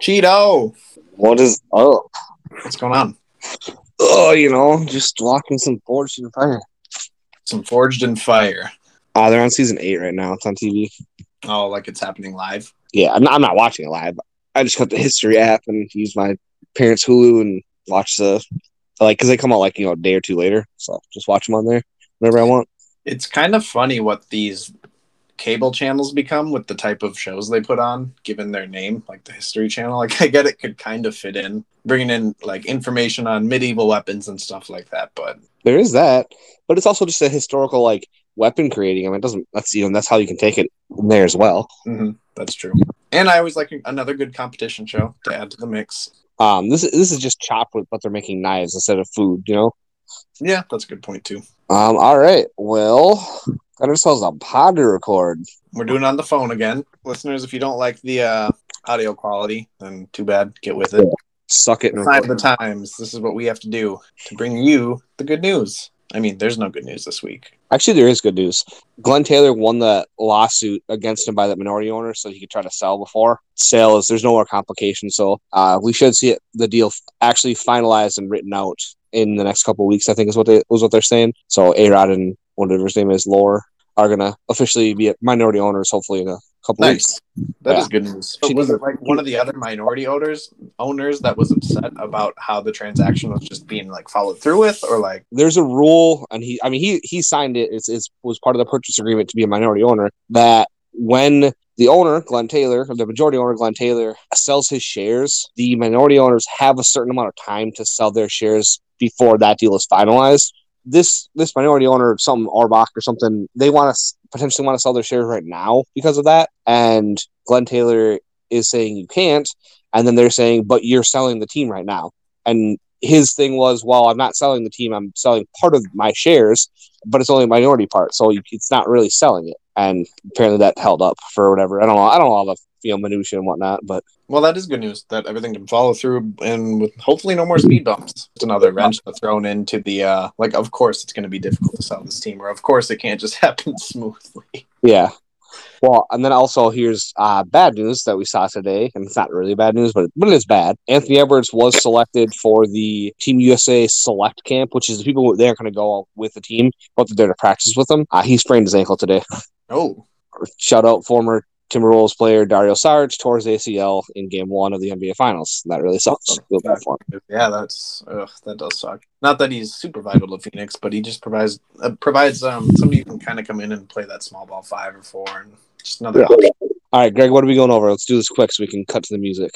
Cheeto, What is up? what's going on? Oh, you know, just watching some Forged in Fire. Some Forged in Fire. Uh, they're on season eight right now. It's on TV. Oh, like it's happening live. Yeah, I'm not, I'm not watching it live. I just got the history app and use my parents' Hulu and watch the like because they come out like you know a day or two later. So just watch them on there whenever I want. It's kind of funny what these cable channels become with the type of shows they put on, given their name, like the History Channel. Like I get it could kind of fit in, bringing in like information on medieval weapons and stuff like that. But There is that, but it's also just a historical like weapon creating. I mean, it doesn't. That's you know that's how you can take it in there as well. mhm, that's true. And I always like another good competition show to add to the mix. Um, this this is just chopped with, but they're making knives instead of food. You know. Yeah, that's a good point too. Um. All right. Well, got ourselves a pod to record. We're doing on the phone again. Listeners, if you don't like the uh, audio quality, then too bad. Get with it. Suck it and Sign of the times. This is what we have to do to bring you the good news. I mean, there's no good news this week. Actually, there is good news. Glenn Taylor won the lawsuit against him by that minority owner, so he could try to sell before. Sale is there's no more complications, so uh, we should see it, the deal actually finalized and written out in the next couple weeks. I think is what they was what they're saying. So A Rod and whatever his name is, Lore, are gonna officially be minority owners hopefully in a couple of weeks. Nice. That is Yeah. good news. But was it like one of the other minority owners owners that was upset about how the transaction was just being like followed through with, or like there's a rule, and he, I mean, he he signed it. It's, it's was part of the purchase agreement to be a minority owner. That when the owner, Glenn Taylor, or the majority owner, Glenn Taylor, sells his shares, the minority owners have a certain amount of time to sell their shares before that deal is finalized. This this minority owner, some Orbach or something, they want to potentially want to sell their shares right now because of that. And Glenn Taylor is saying you can't, and then they're saying, but you're selling the team right now. And his thing was, well, I'm not selling the team. I'm selling part of my shares, but it's only a minority part, so it's not really selling it. And apparently that held up for whatever. I don't know. I don't know all the you know minutia and whatnot, but well, that is good news that everything can follow through and with hopefully no more speed bumps. It's another wrench thrown into the uh like of course it's gonna be difficult to sell this team, or of course it can't just happen smoothly. yeah. Well, and then also here's uh, bad news that we saw today, and it's not really bad news, but but it is bad. Anthony Edwards was selected for the Team USA Select Camp, which is the people who they're going to go with the team, but they're there to practice with them. Uh, he sprained his ankle today. Oh, shout out former Timberwolves player Dario Saric tore his ACL in Game One of the NBA Finals. That really sucks. Feel bad for him. yeah, that's ugh, that does suck. Not that he's super vital to Phoenix, but he just provides uh, provides um somebody who can kind of come in and play that small ball five or four, and just another Yeah. All right, Greg, what are we going over? Let's do this quick so we can cut to the music.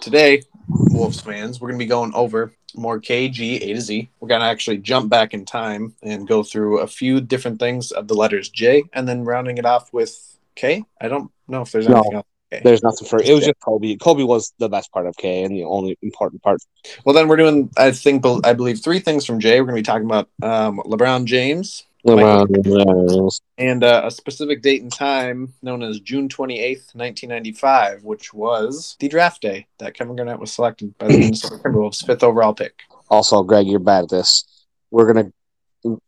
Today, Wolves fans, we're gonna be going over more KG A to Z. We're gonna actually jump back in time and go through a few different things of the letters J, and then rounding it off with K. I don't know if there's No. anything else. There's nothing for it. Was just Kobe. Kobe was the best part of K and the only important part. Well, then we're doing, I think, I believe, three things from J. We're gonna be talking about um, LeBron James, LeBron. James and uh, a specific date and time known as June 28th, 1995, which was the draft day that Kevin Garnett was selected by the Minnesota Timberwolves, fifth overall pick. Also, Greg, you're bad at this. We're gonna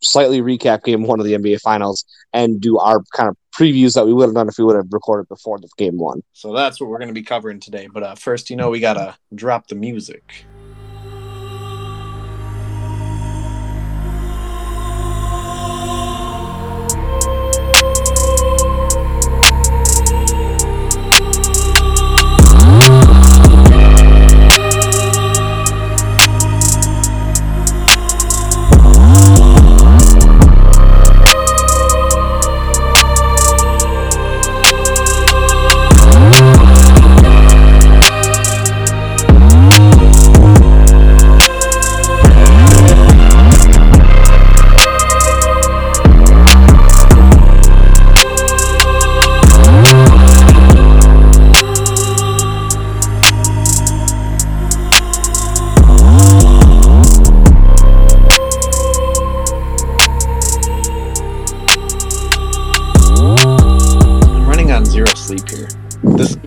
slightly recap Game One of the NBA Finals and do our kind of previews that we would have done if we would have recorded before the Game One. So that's what we're going to be covering today. But uh, first, you know, we got to drop the music.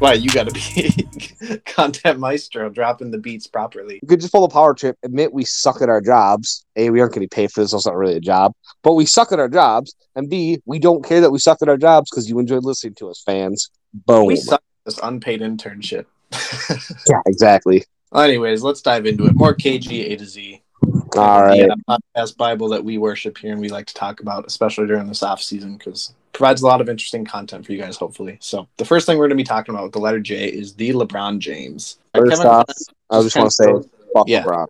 Why you got to be content maestro, dropping the beats properly. You could just pull a power trip, admit we suck at our jobs. A, we aren't getting paid for this, so it's not really a job. But we suck at our jobs. And B, we don't care that we suck at our jobs because you enjoyed listening to us, fans. Boom. We suck at this unpaid internship. yeah, exactly. Well, anyways, let's dive into it. More KG A to Z. All right. The uh, podcast Bible that we worship here and we like to talk about, especially during this off season, because provides a lot of interesting content for you guys, hopefully. So the first thing we're going to be talking about with the letter J is the LeBron James. First Kevin off, Durant I just want to say, fuck Yeah. LeBron.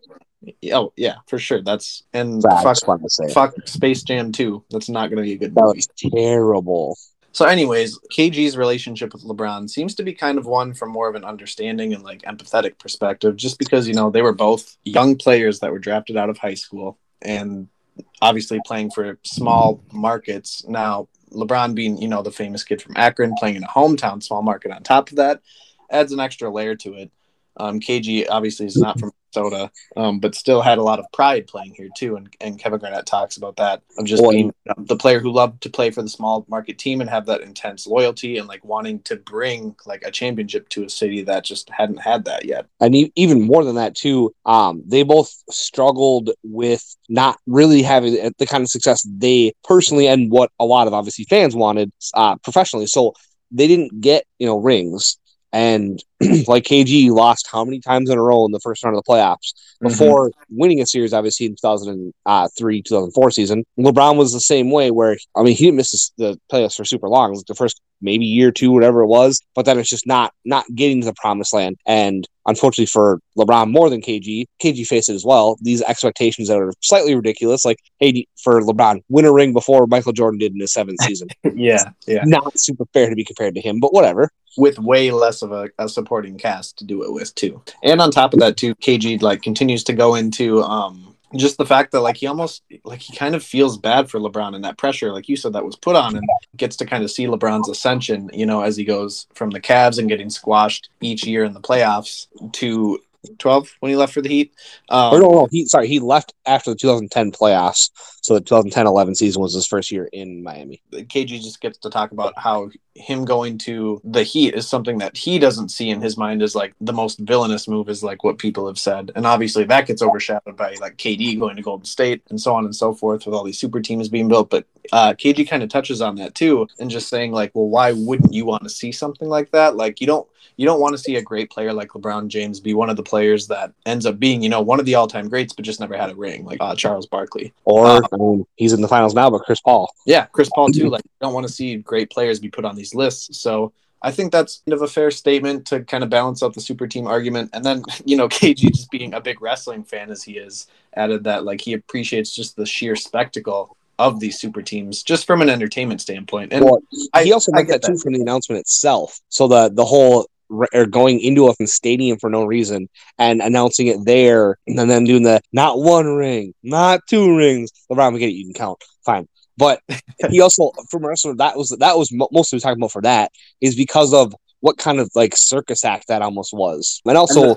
Oh yeah, for sure. That's and I fuck, just wanted to say fuck Space Jam 2. That's not going to be a good that movie. was terrible. So, anyways, KG's relationship with LeBron seems to be kind of one from more of an understanding and like empathetic perspective, just because you know they were both young players that were drafted out of high school and obviously playing for small markets. Now, LeBron being you know the famous kid from Akron, playing in a hometown small market on top of that, adds an extra layer to it. Um, KG obviously is not from Minnesota, um, but still had a lot of pride playing here too. And, and Kevin Garnett talks about that of just being the player who loved to play for the small market team and have that intense loyalty and like wanting to bring like a championship to a city that just hadn't had that yet. and even more than that too um they both struggled with not really having the kind of success they personally and what a lot of obviously fans wanted uh professionally so they didn't get you know rings and like KG lost how many times in a row in the first round of the playoffs mm-hmm. before winning a series, obviously in 2003, uh, 2004 season. LeBron was the same way, where I mean, he didn't miss the playoffs for super long. Like the first maybe year, two, whatever it was. But then it's just not not getting to the promised land. And unfortunately for LeBron, more than KG, KG faced it as well. These expectations that are slightly ridiculous, like hey, for LeBron, win a ring before Michael Jordan did in his seventh season. yeah, yeah. Not super fair to be compared to him, but whatever. With way less of a, a supporting cast to do it with too. And on top of that too, KG like continues to go into um just the fact that like he almost like he kind of feels bad for LeBron and that pressure, like you said, that was put on him, gets to kind of see LeBron's ascension, you know, as he goes from the Cavs and getting squashed each year in the playoffs to 12 when he left for the Heat. Um, or no, no, he sorry, he left after the 2010 playoffs. So the 2010-11 season was his first year in Miami. KG just gets to talk about how him going to the Heat is something that he doesn't see in his mind as like the most villainous move, is like what people have said. And obviously that gets overshadowed by like KD going to Golden State and so on and so forth with all these super teams being built. But uh, KG kind of touches on that too, and just saying like, well, why wouldn't you want to see something like that? Like you don't you don't want to see a great player like LeBron James be one of the players that ends up being, you know, one of the all-time greats, but just never had a ring, like uh, Charles Barkley. Or Uh, I mean, he's in the finals now, but Chris Paul. Yeah, Chris Paul too. Like, you don't want to see great players be put on these lists. So I think that's kind of a fair statement to kind of balance out the super team argument. And then, you know, KG just being a big wrestling fan as he is, added that like he appreciates just the sheer spectacle of these super teams, just from an entertainment standpoint. And Well, I- he also I meant get that too that. from the announcement itself. So the the whole or going into a stadium for no reason and announcing it there, and then doing the not one ring, not two rings. LeBron, we get it. You can count, fine. But he also, from a wrestler, that was that was mostly most of talking about for that is because of what kind of like circus act that almost was, and also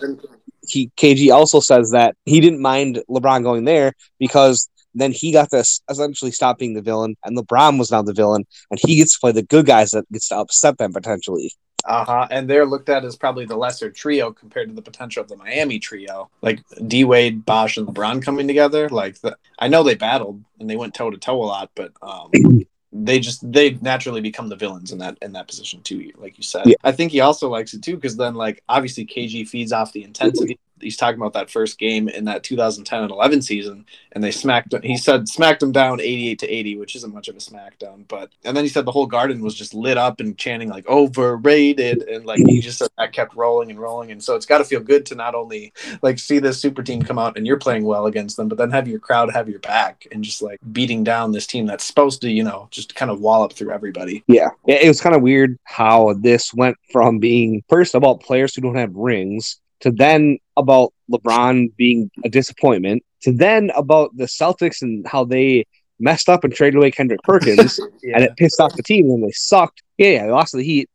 he KG also says that he didn't mind LeBron going there because then he got to essentially stop being the villain, and LeBron was now the villain, and he gets to play the good guys that gets to upset them potentially. Uh-huh. And they're looked at as probably the lesser trio compared to the potential of the Miami trio. Like D Wade, Bosh, and LeBron coming together. Like the, I know they battled and they went toe to toe a lot, but um they just they naturally become the villains in that in that position too, like you said. Yeah. I think he also likes it too, because then like obviously KG feeds off the intensity. He's talking about that first game in that 2010 and 11 season, and they smacked. He said smacked him down 88 to 80, which isn't much of a smackdown. But and then he said the whole garden was just lit up and chanting like overrated, and like he just said that kept rolling and rolling, and so it's got to feel good to not only like see this super team come out and you're playing well against them, but then have your crowd have your back and just like beating down this team that's supposed to you know just kind of wallop through everybody. Yeah, it, was kind of weird how this went from being first about players who don't have rings to then about LeBron being a disappointment to then about the Celtics and how they messed up and traded away Kendrick Perkins. and it pissed off the team and they sucked. Yeah, yeah, they lost to the Heat,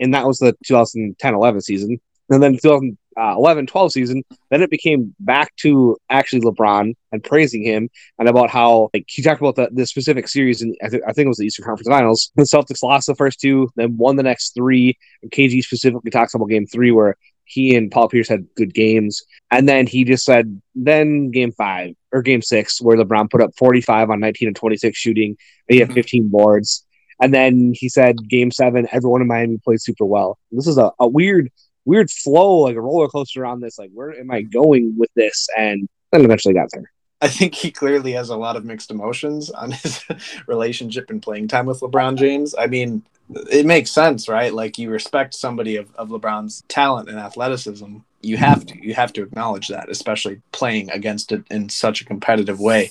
and that was the 2010-11 season. And then 2011-12 season, then it became back to actually LeBron and praising him and about how like he talked about the, the specific series and I, th- I think it was the Eastern Conference Finals. The Celtics lost the first two, then won the next three. And KG specifically talks about Game Three where he and Paul Pierce had good games, and then he just said then Game Five or Game Six where LeBron put up 45 on 19 and 26 shooting. And he had mm-hmm. 15 boards. And then he said, Game seven, everyone in Miami played super well. This is a, a weird weird flow, like a roller coaster on this. Like, where am I mm-hmm. going with this? And then eventually got there. I think he clearly has a lot of mixed emotions on his relationship and playing time with LeBron James. I mean, it makes sense, right? Like you respect somebody of, of LeBron's talent and athleticism. You have to. You have to acknowledge that, especially playing against it in such a competitive way.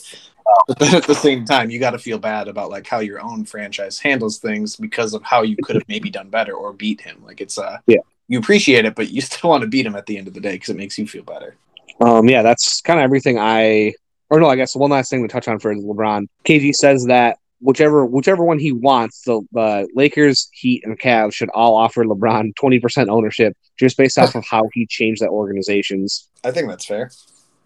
But then at the same time, you got to feel bad about like how your own franchise handles things because of how you could have maybe done better or beat him. Like it's uh yeah, you appreciate it, but you still want to beat him at the end of the day because it makes you feel better. Um, yeah, that's kind of everything I. Or no, I guess one last thing to touch on for LeBron. KG says that whichever whichever one he wants, the uh, Lakers, Heat, and Cavs should all offer LeBron twenty percent ownership just based off of how he changed that organizations. I think that's fair,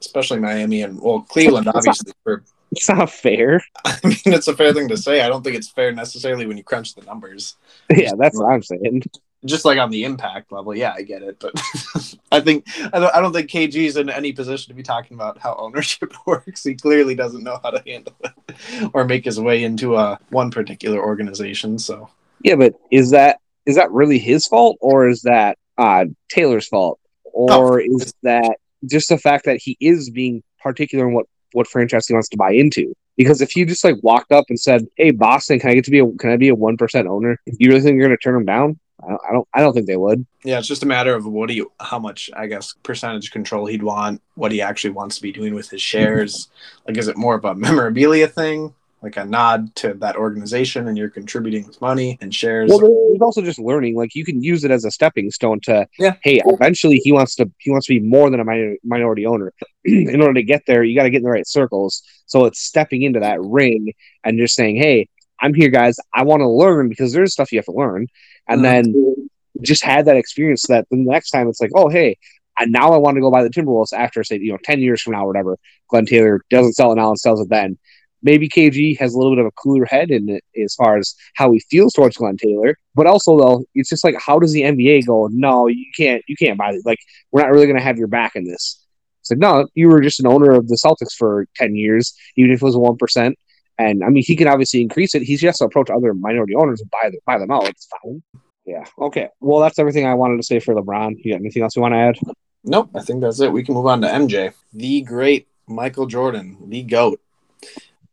especially Miami and well Cleveland, obviously for it's not fair. I mean, it's a fair thing to say. I don't think it's fair necessarily when you crunch the numbers. Yeah, that's what I'm saying. Just like on the impact level, yeah, I get it, but I think I don't. I don't think KG's in any position to be talking about how ownership works. He clearly doesn't know how to handle it or make his way into a uh, one particular organization. So yeah, but is that is that really his fault, or is that uh, Taylor's fault, or oh, is that just the fact that he is being particular in what what franchise he wants to buy into. Because if you just like walked up and said, "Hey, Boston, can I get to be a can I be a one percent owner?" You really think you're going to turn them down? I don't, I don't. I don't think they would. Yeah, it's just a matter of what do you, how much, I guess, percentage control he'd want, what he actually wants to be doing with his mm-hmm. shares. like, is it more of a memorabilia thing? like a nod to that organization and you're contributing with money and shares. Well, there's also just learning. Like you can use it as a stepping stone to, yeah. hey, eventually he wants to he wants to be more than a minor, minority owner. in order to get there, you got to get in the right circles. So it's stepping into that ring and just saying, hey, I'm here, guys. I want to learn because there's stuff you have to learn, and mm-hmm. then just had that experience. So that the next time it's like, oh, hey. And now I want to go buy the Timberwolves after, say, you know, 10 years from now or whatever. Glenn Taylor doesn't sell it now and sells it then maybe KG has a little bit of a cooler head in it as far as how he feels towards Glenn Taylor. But also though, it's just like how does the NBA go? No, you can't you can't buy it. Like we're not really gonna have your back in this. It's like, no, you were just an owner of the Celtics for ten years, even if it was one percent. And I mean he can obviously increase it. He's just approach other minority owners and buy them buy them out. It's fine. Yeah. Okay. Well that's everything I wanted to say for LeBron. You got anything else you want to add? Nope, I think that's it. We can move on to MJ. The great Michael Jordan, the GOAT.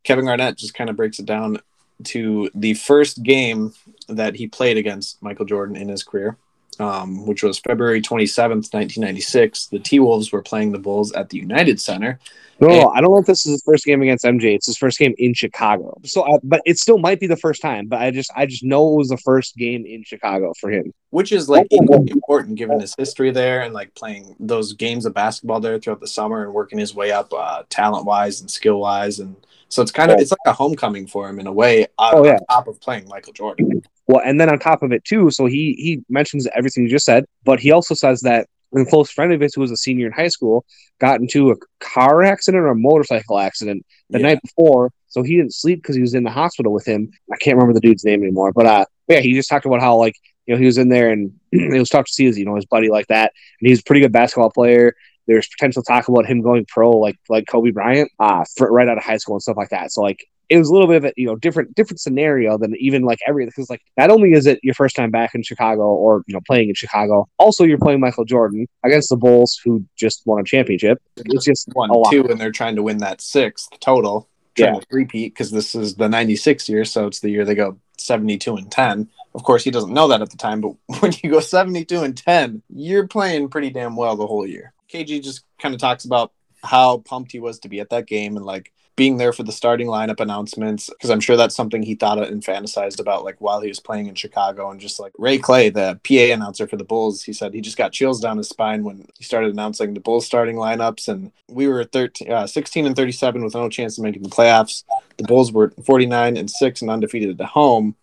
Kevin Garnett just kind of breaks it down to the first game that he played against Michael Jordan in his career, um, which was February 27th, 1996. The T Wolves were playing the Bulls at the United Center. No, and- I don't know if this is his first game against MJ. It's his first game in Chicago. So, uh, but it still might be the first time. But I just, I just know it was the first game in Chicago for him, which is like important given his history there and like playing those games of basketball there throughout the summer and working his way up uh, talent wise and skill wise and so it's kind of it's like a homecoming for him in a way. On, oh, yeah. on top of playing Michael Jordan. Well, and then on top of it too, so he he mentions everything you just said, but he also says that a close friend of his who was a senior in high school got into a car accident or a motorcycle accident the yeah. night before. So he didn't sleep because he was in the hospital with him. I can't remember the dude's name anymore, but uh, yeah, he just talked about how like you know he was in there and it was tough to see his you know his buddy like that, and he's a pretty good basketball player. There's potential talk about him going pro, like like Kobe Bryant, uh, for, right out of high school and stuff like that. So like it was a little bit of a you know different different scenario than even like every because like not only is it your first time back in Chicago or you know playing in Chicago, also you're playing Michael Jordan against the Bulls who just won a championship. It's just one two, and they're trying to win that sixth total. Trying yeah. to repeat because this is the '96 year, so it's the year they go 72 and 10. Of course, he doesn't know that at the time, but when you go 72 and 10, you're playing pretty damn well the whole year. KG just kind of talks about how pumped he was to be at that game and like being there for the starting lineup announcements because I'm sure that's something he thought of and fantasized about like while he was playing in Chicago and just like Ray Clay, the PA announcer for the Bulls, he said he just got chills down his spine when he started announcing the Bulls starting lineups and we were 13, uh, 16 and 37 with no chance of making the playoffs. The Bulls were 49 and 6 and undefeated at home.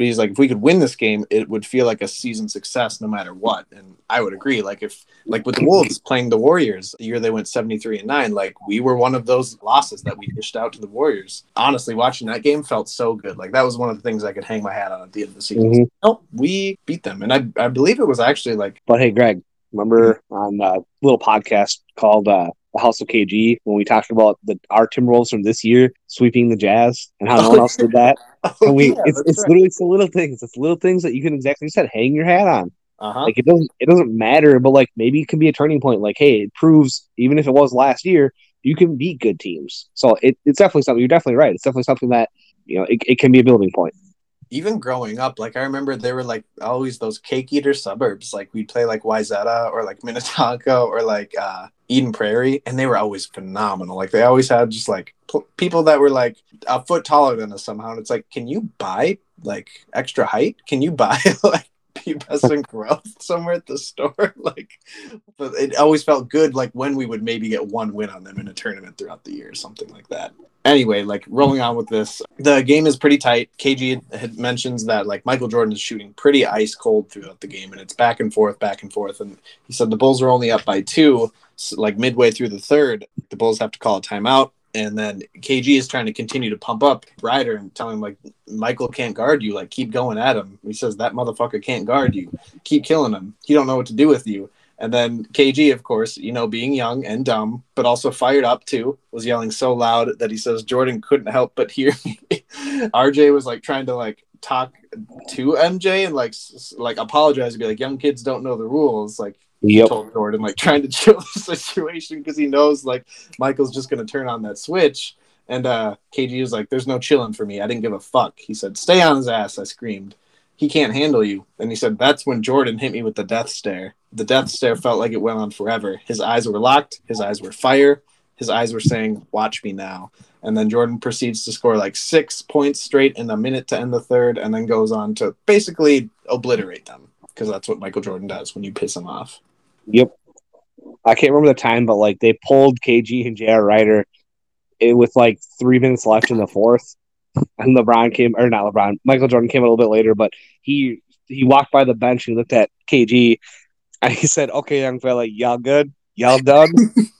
But he's like, if we could win this game, it would feel like a season success no matter what. And I would agree. Like if like with the Wolves playing the Warriors, the year they went 73 and 9, like we were one of those losses that we dished out to the Warriors. Honestly, watching that game felt so good. Like that was one of the things I could hang my hat on at the end of the season. Mm-hmm. Nope, we beat them. And I I believe it was actually like But hey Greg, remember on a little podcast called uh the House of KG when we talked about the our Timberwolves from this year sweeping the Jazz and how no one else did that. oh, and we, yeah, it's, it's right. literally it's the little things. It's little things that you can exactly said hang your hat on. Uh-huh. Like it doesn't it doesn't matter, but like maybe it can be a turning point. Like, hey, it proves even if it was last year, you can beat good teams. So it, it's definitely something. You're definitely right. It's definitely something that you know it, it can be a building point. Even growing up, like I remember there were like always those cake eater suburbs. Like we'd play like Wayzata or like Minnetonka or like uh, Eden Prairie, and they were always phenomenal. Like they always had just like people that were like a foot taller than us somehow. And it's like, can you buy like extra height? Can you buy like pubescent growth somewhere at the store. like, but it always felt good. Like when we would maybe get one win on them in a tournament throughout the year, something like that. Anyway, like rolling on with this, the game is pretty tight. KG had mentions that like Michael Jordan is shooting pretty ice cold throughout the game, and it's back and forth, back and forth. And he said the Bulls are only up by two, so like midway through the third. The Bulls have to call a timeout and then KG is trying to continue to pump up Rider and tell him like Michael can't guard you, like keep going at him. He says that motherfucker can't guard you. Keep killing him. He don't know what to do with you. And then KG, of course, you know, being young and dumb, but also fired up too, was yelling so loud that he says Jordan couldn't help but hear me. RJ was like trying to like talk to MJ and like like apologize and be like, young kids don't know the rules. Like Yep. told Jordan, like trying to chill the situation because he knows like Michael's just gonna turn on that switch. And uh KG was like, There's no chilling for me. I didn't give a fuck. He said, Stay on his ass, I screamed. He can't handle you. And he said, That's when Jordan hit me with the death stare. The death stare felt like it went on forever. His eyes were locked, his eyes were fire, his eyes were saying, Watch me now. And then Jordan proceeds to score like six points straight in a minute to end the third, and then goes on to basically obliterate them. Because that's what Michael Jordan does when you piss him off. Yep. I can't remember the time, but like they pulled KG and JR Rider it, with like three minutes left in the fourth. And LeBron came, or not LeBron, Michael Jordan came a little bit later, but he he walked by the bench and looked at KG and he said, Okay, young fella, y'all good? Y'all done?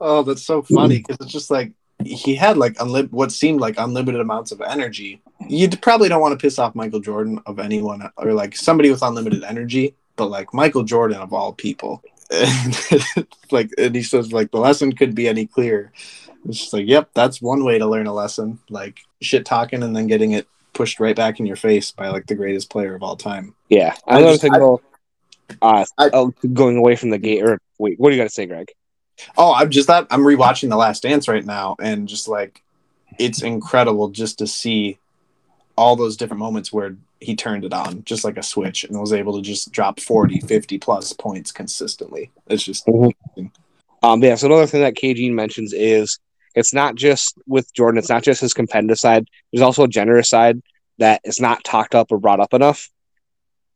oh, that's so funny because it's just like he had like unli- what seemed like unlimited amounts of energy. You probably don't want to piss off Michael Jordan of anyone or like somebody with unlimited energy, but like Michael Jordan of all people. like and he says like the lesson could be any clearer. It's just like, yep, that's one way to learn a lesson. Like shit talking and then getting it pushed right back in your face by like the greatest player of all time. Yeah. I Another just- thing I- about uh, I- oh, going away from the gate, or wait, what do you got to say, Greg? Oh, I'm just that I'm rewatching The Last Dance right now, and just like it's incredible just to see all those different moments where he turned it on, just like a switch, and was able to just drop 40, 50 plus points consistently. It's just Um, yeah, so another thing that KG mentions is it's not just with Jordan, it's not just his competitive side. There's also a generous side that is not talked up or brought up enough.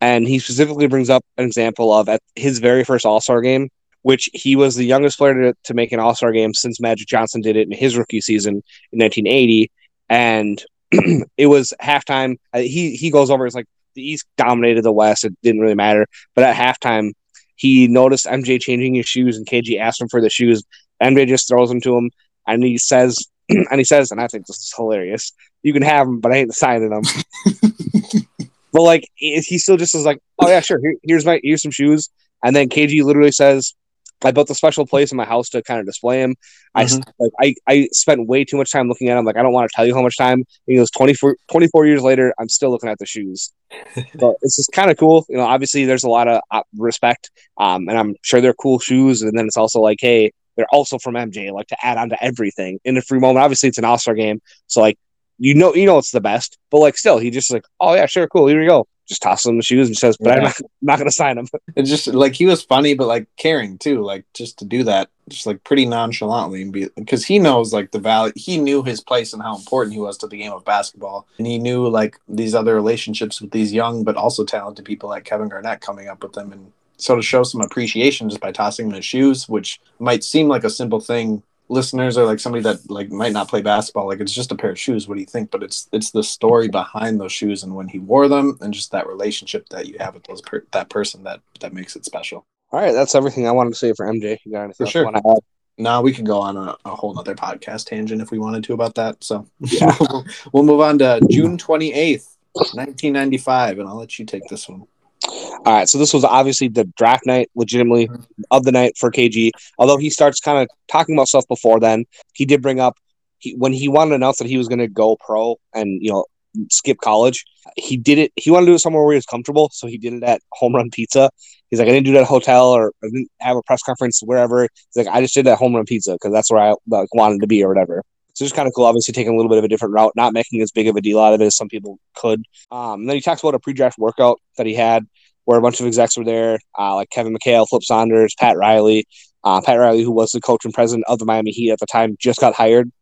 And he specifically brings up an example of at his very first All Star game, which he was the youngest player to, to make an All Star game since Magic Johnson did it in his rookie season in 1980. And it was halftime. Uh, He he goes over. It's like the East dominated the West. It didn't really matter. But at halftime, he noticed MJ changing his shoes, and KG asked him for the shoes. MJ just throws them to him, and he says, and he says, and I think this is hilarious. You can have them, but I ain't signing them. but like, he he still just is like, oh yeah, sure. Here, here's my here's some shoes, and then KG literally says. I built a special place in my house to kind of display him. I s- like I, I spent way too much time looking at him. Like I don't want to tell you how much time. And he goes 24, 24 years later. I'm still looking at the shoes. so it's just kind of cool. You know, obviously there's a lot of uh, respect, um, and I'm sure they're cool shoes. And then it's also like, hey, they're also from MJ. Like to add on to everything in a free moment. Obviously it's an All Star game, so like you know, you know it's the best. But like still, he just like, oh yeah, sure, cool. Here we go. Just tosses him the shoes and says, but I'm Yeah. not, not going to sign him." it's just like he was funny, but like caring too. Like just to do that, just like pretty nonchalantly, and because he knows like the value. He knew his place and how important he was to the game of basketball, and he knew like these other relationships with these young but also talented people like Kevin Garnett coming up with them, and so to show some appreciation just by tossing him his shoes, which might seem like a simple thing. Listeners are like somebody that like might not play basketball, like it's just a pair of shoes. What do you think? But it's it's the story behind those shoes and when he wore them, and just that relationship that you have with those per- that person that that makes it special. All right, that's everything I wanted to say for MJ. You got anything For sure. you want to add? Now we could go on a, a whole other podcast tangent if we wanted to about that. So Yeah. we'll move on to June twenty eighth, nineteen ninety five, and I'll let you take this one. All right, so this was obviously the draft night, legitimately of the night for KG. Although he starts kind of talking about stuff before then, he did bring up he, when he wanted to announce that he was going to go pro and you know skip college. He did it. He wanted to do it somewhere where he was comfortable, so he did it at Home Run Pizza. He's like, I didn't do it at a hotel or I didn't have a press conference wherever. He's like, I just did it at Home Run Pizza because that's where I like, wanted to be or whatever. So it's kind of cool. Obviously, taking a little bit of a different route, not making as big of a deal out of it as some people could. Um, and then he talks about a pre-draft workout that he had where a bunch of execs were there, uh, like Kevin McHale, Flip Saunders, Pat Riley. Uh, Pat Riley, who was the coach and president of the Miami Heat at the time, just got hired.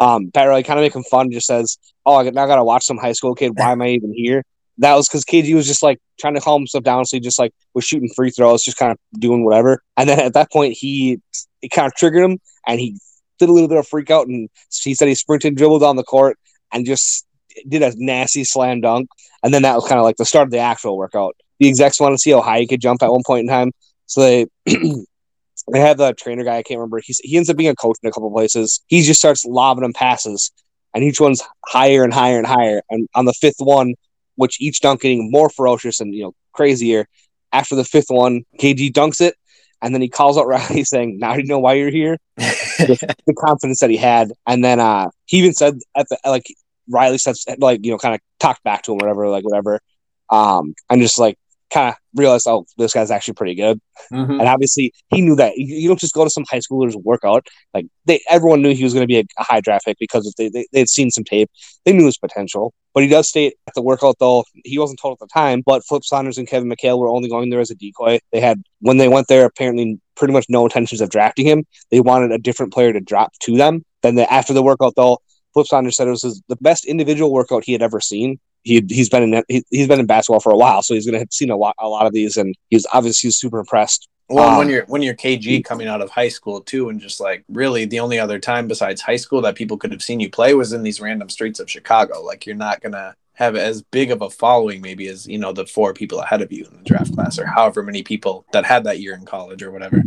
Um, Pat Riley kind of making fun, just says, "Oh, I now got to watch some high school kid. Why am I even here?" That was because KG was just like trying to calm himself down, so he just like was shooting free throws, just kind of doing whatever. And then at that point, he it kind of triggered him, and he did a little bit of freak out, and he said he sprinted, dribbled down the court, and just did a nasty slam dunk. And then that was kind of like the start of the actual workout. The execs want to see how high he could jump at one point in time, so they they have the trainer guy. I can't remember. He's, he ends up being a coach in a couple places. He just starts lobbing them passes, and each one's higher and higher and higher. And on the fifth one, which each dunk getting more ferocious and you know crazier. After the fifth one, KG dunks it, and then he calls out Riley saying, "Now you know why you're here." the, the, confidence that he had, and then uh, he even said at the like Riley said like you know kind of talked back to him whatever like whatever. Um, and just like kind of realized, oh, this guy's actually pretty good. Mm-hmm. And obviously, he knew that you don't just go to some high schoolers workout. Like they, everyone knew he was going to be a, a, high draft pick because they, they they'd seen some tape. They knew his potential. But he does state at the workout though he wasn't told at the time. But Flip Saunders and Kevin McHale were only going there as a decoy. They had when they went there apparently pretty much no intentions of drafting him. They wanted a different player to drop to them. Then the, after the workout though, Flip Saunders said it was his, the best individual workout he had ever seen he he's been in he, has been in basketball for a while, so he's gonna have seen a lot a lot of these, and he's obviously super impressed. Well, um, when you're when you're KG coming out of high school too, and just like really the only other time besides high school that people could have seen you play was in these random streets of Chicago. Like you're not gonna have as big of a following maybe as you know the four people ahead of you in the draft class or however many people that had that year in college or whatever.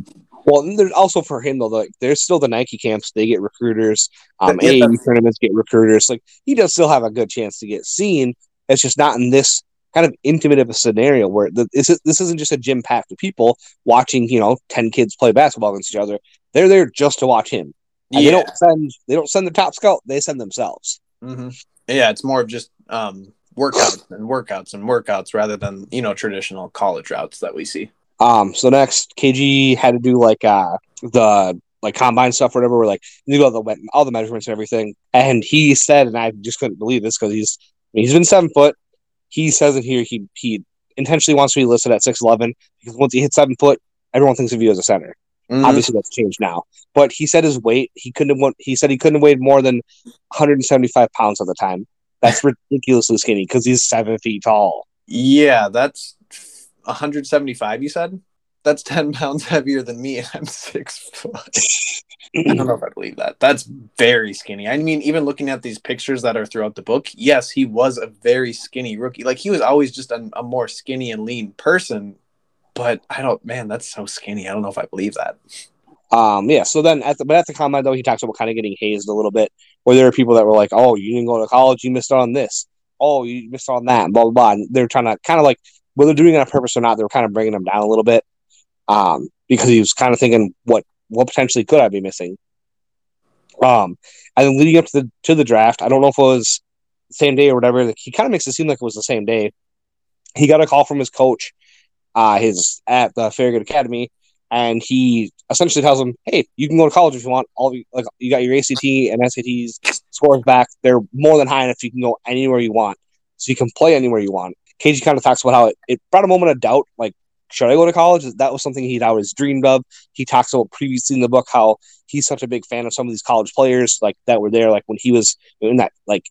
Well, there's also for him though, like there's still the Nike camps; they get recruiters. Um, yeah, AAU tournaments get recruiters. Like he does still have a good chance to get seen. It's just not in this kind of intimate of a scenario where the, this, is, this isn't just a gym packed with people watching, you know, 10 kids play basketball against each other. They're there just to watch him. And yeah. they don't send they don't send the top scout, they send themselves. Mm-hmm. Yeah, it's more of just um, workouts and workouts and workouts rather than, you know, traditional college routes that we see. Um, so next KG had to do like uh the like combine stuff, or whatever. We're like, you know, the all the measurements and everything. And he said, and I just couldn't believe this because he's he's been seven foot. He says in here he he intentionally wants to be listed at six eleven because once he hits seven foot, everyone thinks of you as a center. Mm-hmm. Obviously, that's changed now. But he said his weight he couldn't have. He said he couldn't have weighed more than 175 pounds at the time. That's ridiculously skinny because he's seven feet tall. Yeah, that's 175. You said that's 10 pounds heavier than me, and I'm six foot. I don't know if I believe that. That's very skinny. I mean, even looking at these pictures that are throughout the book, yes, he was a very skinny rookie. Like he was always just a, a more skinny and lean person. But I don't, man, that's so skinny. I don't know if I believe that. Um, yeah. So then, at the but at the comment though, he talks about kind of getting hazed a little bit, where there are people that were like, "Oh, you didn't go to college, you missed on this. Oh, you missed on that." Blah blah blah. And they're trying to kind of like whether doing it on purpose or not, they're kind of bringing him down a little bit, um, because he was kind of thinking, "What what potentially could I be missing? Um, and then leading up to the to the draft, I don't know if it was the same day or whatever. Like, he kind of makes it seem like it was the same day. He got a call from his coach, uh, his at the Farragut Academy, and he essentially tells him, "Hey, you can go to college if you want. All you, like you got your ACT and SATs scores back. They're more than high enough. You can go anywhere you want, so you can play anywhere you want." KG kind of talks about how it, it brought a moment of doubt, like should I go to college? That was something he'd always dreamed of. He talks about previously in the book how he's such a big fan of some of these college players like that were there, like when he was in that like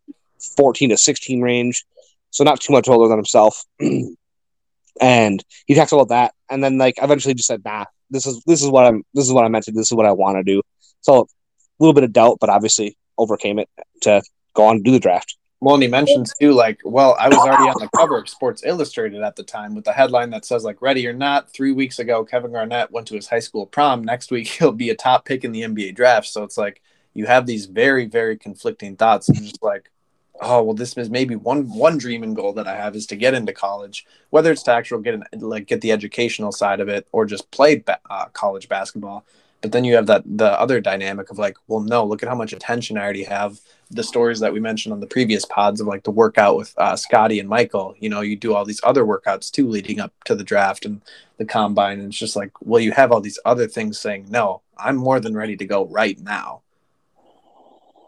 14 to 16 range. So not too much older than himself. and he talks about that. And then like eventually just said, nah, this is this is what I'm this is what I meant to this is what I want to do. So a little bit of doubt, but obviously overcame it to go on and do the draft. Well, and he mentions too, like, well, I was already on the cover of Sports Illustrated at the time with the headline that says, like, ready or not, three weeks ago, Kevin Garnett went to his high school prom. Next week, he'll be a top pick in the NBA draft. So it's like you have these very, very conflicting thoughts. And just like, oh, well, this is maybe one one dream and goal that I have is to get into college, whether it's to actually get an, like get the educational side of it or just play ba- uh, college basketball. But then you have that the other dynamic of like, well, no, look at how much attention I already have. The stories that we mentioned on the previous pods of like the workout with uh, Scotty and Michael. You know, you do all these other workouts too, leading up to the draft and the combine. And it's just like, well, you have all these other things saying, no, I'm more than ready to go right now.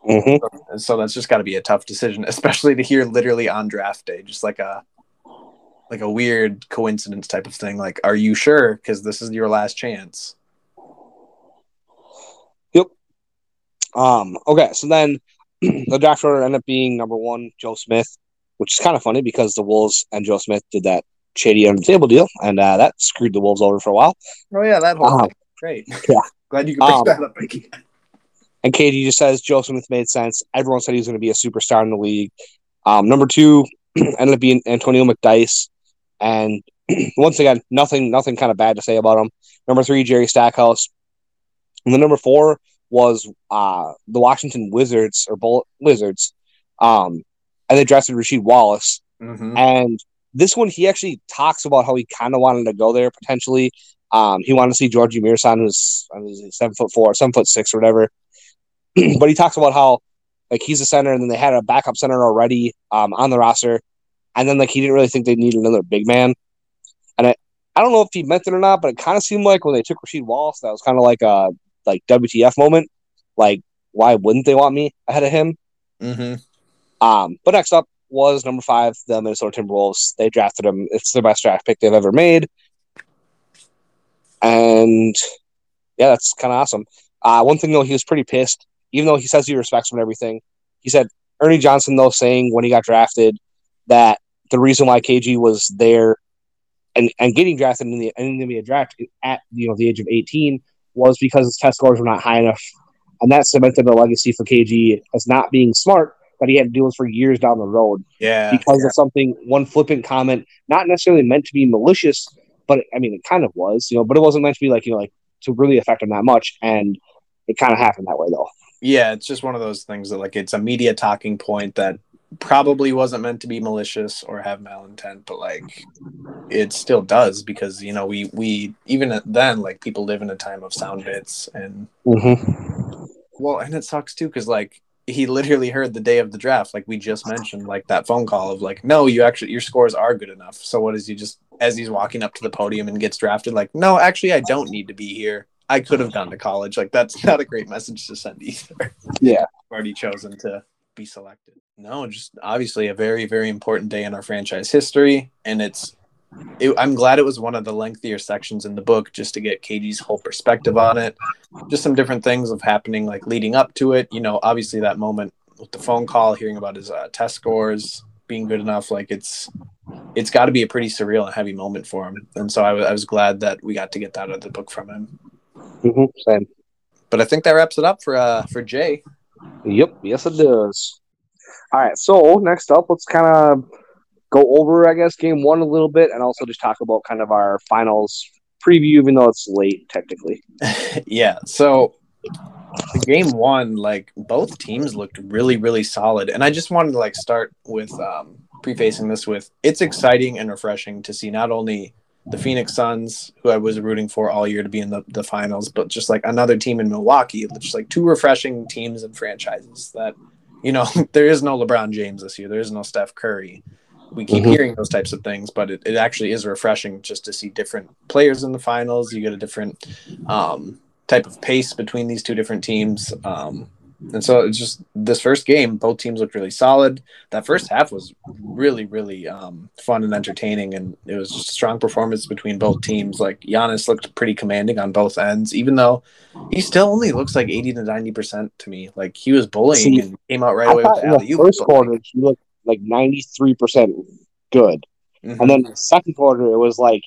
Mm-hmm. So, so that's just got to be a tough decision, especially to hear literally on draft day, just like a like a weird coincidence type of thing. Like, are you sure? Because this is your last chance. Yep. Um, okay, so then the draft order ended up being number one, Joe Smith, which is kind of funny because the Wolves and Joe Smith did that shady under the table deal, and uh, that screwed the Wolves over for a while. Oh yeah, that whole Um, thing. Great. yeah. Glad you could pick Um, that up. And KG just says Joe Smith made sense. Everyone said he was going to be a superstar in the league. Um, number two ended up being Antonio McDyess, and once again, nothing, nothing kind of bad to say about him. Number three, Jerry Stackhouse, and then number four was uh, the Washington Wizards or Bull- Wizards, um, and they drafted Rasheed Wallace. Mhm. And this one, he actually talks about how he kind of wanted to go there potentially. Um, he wanted to see Gheorghe Muresan, who's I mean, seven foot four, seven foot six, or whatever. but he talks about how like he's a center, and then they had a backup center already um, on the roster, and then like he didn't really think they needed another big man. And I, I don't know if he meant it or not, but it kind of seemed like when they took Rasheed Wallace, that was kind of like a like WTF moment. Like, why wouldn't they want me ahead of him? Mhm. Um, but next up was number five, the Minnesota Timberwolves. They drafted him. It's the best draft pick they've ever made. And yeah, that's kind of awesome. Uh, one thing though, he was pretty pissed, even though he says he respects him and everything. He said Ernie Johnson though saying when he got drafted that the reason why KG was there and, and getting drafted in the in the NBA draft at you know the age of eighteen was because his test scores were not high enough, and that cemented the legacy for KG as not being smart that he had to deal with for years down the road Yeah. because of something one flippant comment, not necessarily meant to be malicious, but I mean it kind of was, you know, but it wasn't meant to be like you know like to really affect him that much, and it kind of happened that way though. yeah, it's just one of those things that like it's a media talking point that probably wasn't meant to be malicious or have malintent, but like it still does because you know we we even then like people live in a time of sound bits and Mm-hmm. well and it sucks too because like he literally heard the day of the draft like we just mentioned like that phone call of like no you actually your scores are good enough so what is he just as he's walking up to the podium and gets drafted like no actually i don't need to be here i could have gone to college like that's not a great message to send either Yeah. already chosen to be selected no just obviously a very very important day in our franchise history and it's it, i'm glad it was one of the lengthier sections in the book just to get kg's whole perspective on it just some different things of happening like leading up to it you know obviously that moment with the phone call hearing about his uh, test scores being good enough like it's it's got to be a pretty surreal and heavy moment for him and so I wa- I was glad that we got to get that out of the book from him Mm-hmm. Same. but i think that wraps it up for uh for jay Yep. Yes, it does. All right. So next up, let's kind of go over, I guess, game one a little bit, and also just talk about kind of our finals preview, even though it's late technically. yeah so game one like both teams looked really really solid and i just wanted to like start with um prefacing this with it's exciting and refreshing to see not only the phoenix suns who i was rooting for all year to be in the, the finals but just like another team in milwaukee just like two refreshing teams and franchises that you know there is no lebron james this year there is no steph curry we keep Mhm. hearing those types of things but it, it actually is refreshing just to see different players in the finals you get a different um type of pace between these two different teams. Um, and so it's just this first game, both teams looked really solid. That first half was really, really um, fun and entertaining, and it was just a strong performance between both teams. Like Giannis looked pretty commanding on both ends, even though he still only looks like eighty to ninety percent to me. Like he was bullying See, and came out right I away with the in the first like, quarter he looked like ninety three percent good, mhm. and then the second quarter it was like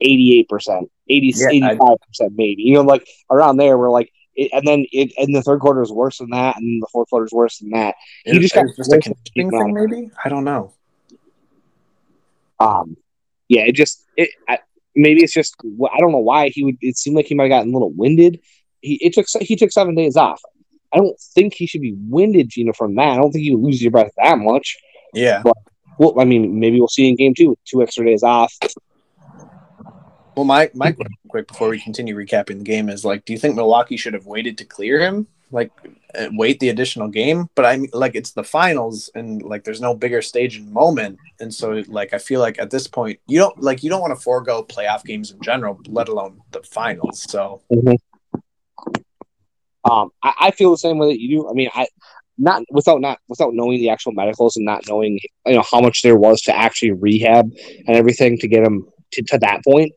eighty eight percent, 80 Yeah, 85 percent maybe. You know, like around there. We're like. It, and then it, and the third quarter is worse than that, and the fourth quarter is worse than that. he It- just got just a conditioning thing, maybe. I don't know. Um, yeah, it just it I, maybe it's just I don't know why he would. It seemed like he might have gotten a little winded. He it took he took seven days off. I don't think he should be winded, you know, from that. I don't think you would lose your breath that much. Yeah, But, Well, I mean, maybe we'll see in game two, two extra days off. Well, my my quick before we continue recapping the game is like, do you think Milwaukee should have waited to clear him, like uh, wait the additional game? But I mean, like it's the finals, and like there's no bigger stage and moment, and so like I feel like at this point you don't like you don't want to forego playoff games in general, let alone the finals. So Um, I, I feel the same way that you do. I mean, I not without not without knowing the actual medicals and not knowing you know how much there was to actually rehab and everything to get him to, to that point.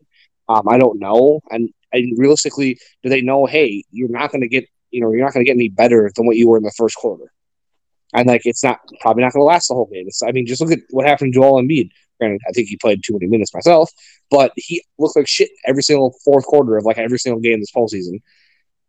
Um, I don't know, and and realistically, do they know? Hey, you're not going to get you know you're not going to get any better than what you were in the first quarter, and like it's not probably not going to last the whole game. It's, I mean, just look at what happened to Joel Embiid. Granted, I think he played too many minutes myself, but he looked like shit every single fourth quarter of like every single game this postseason.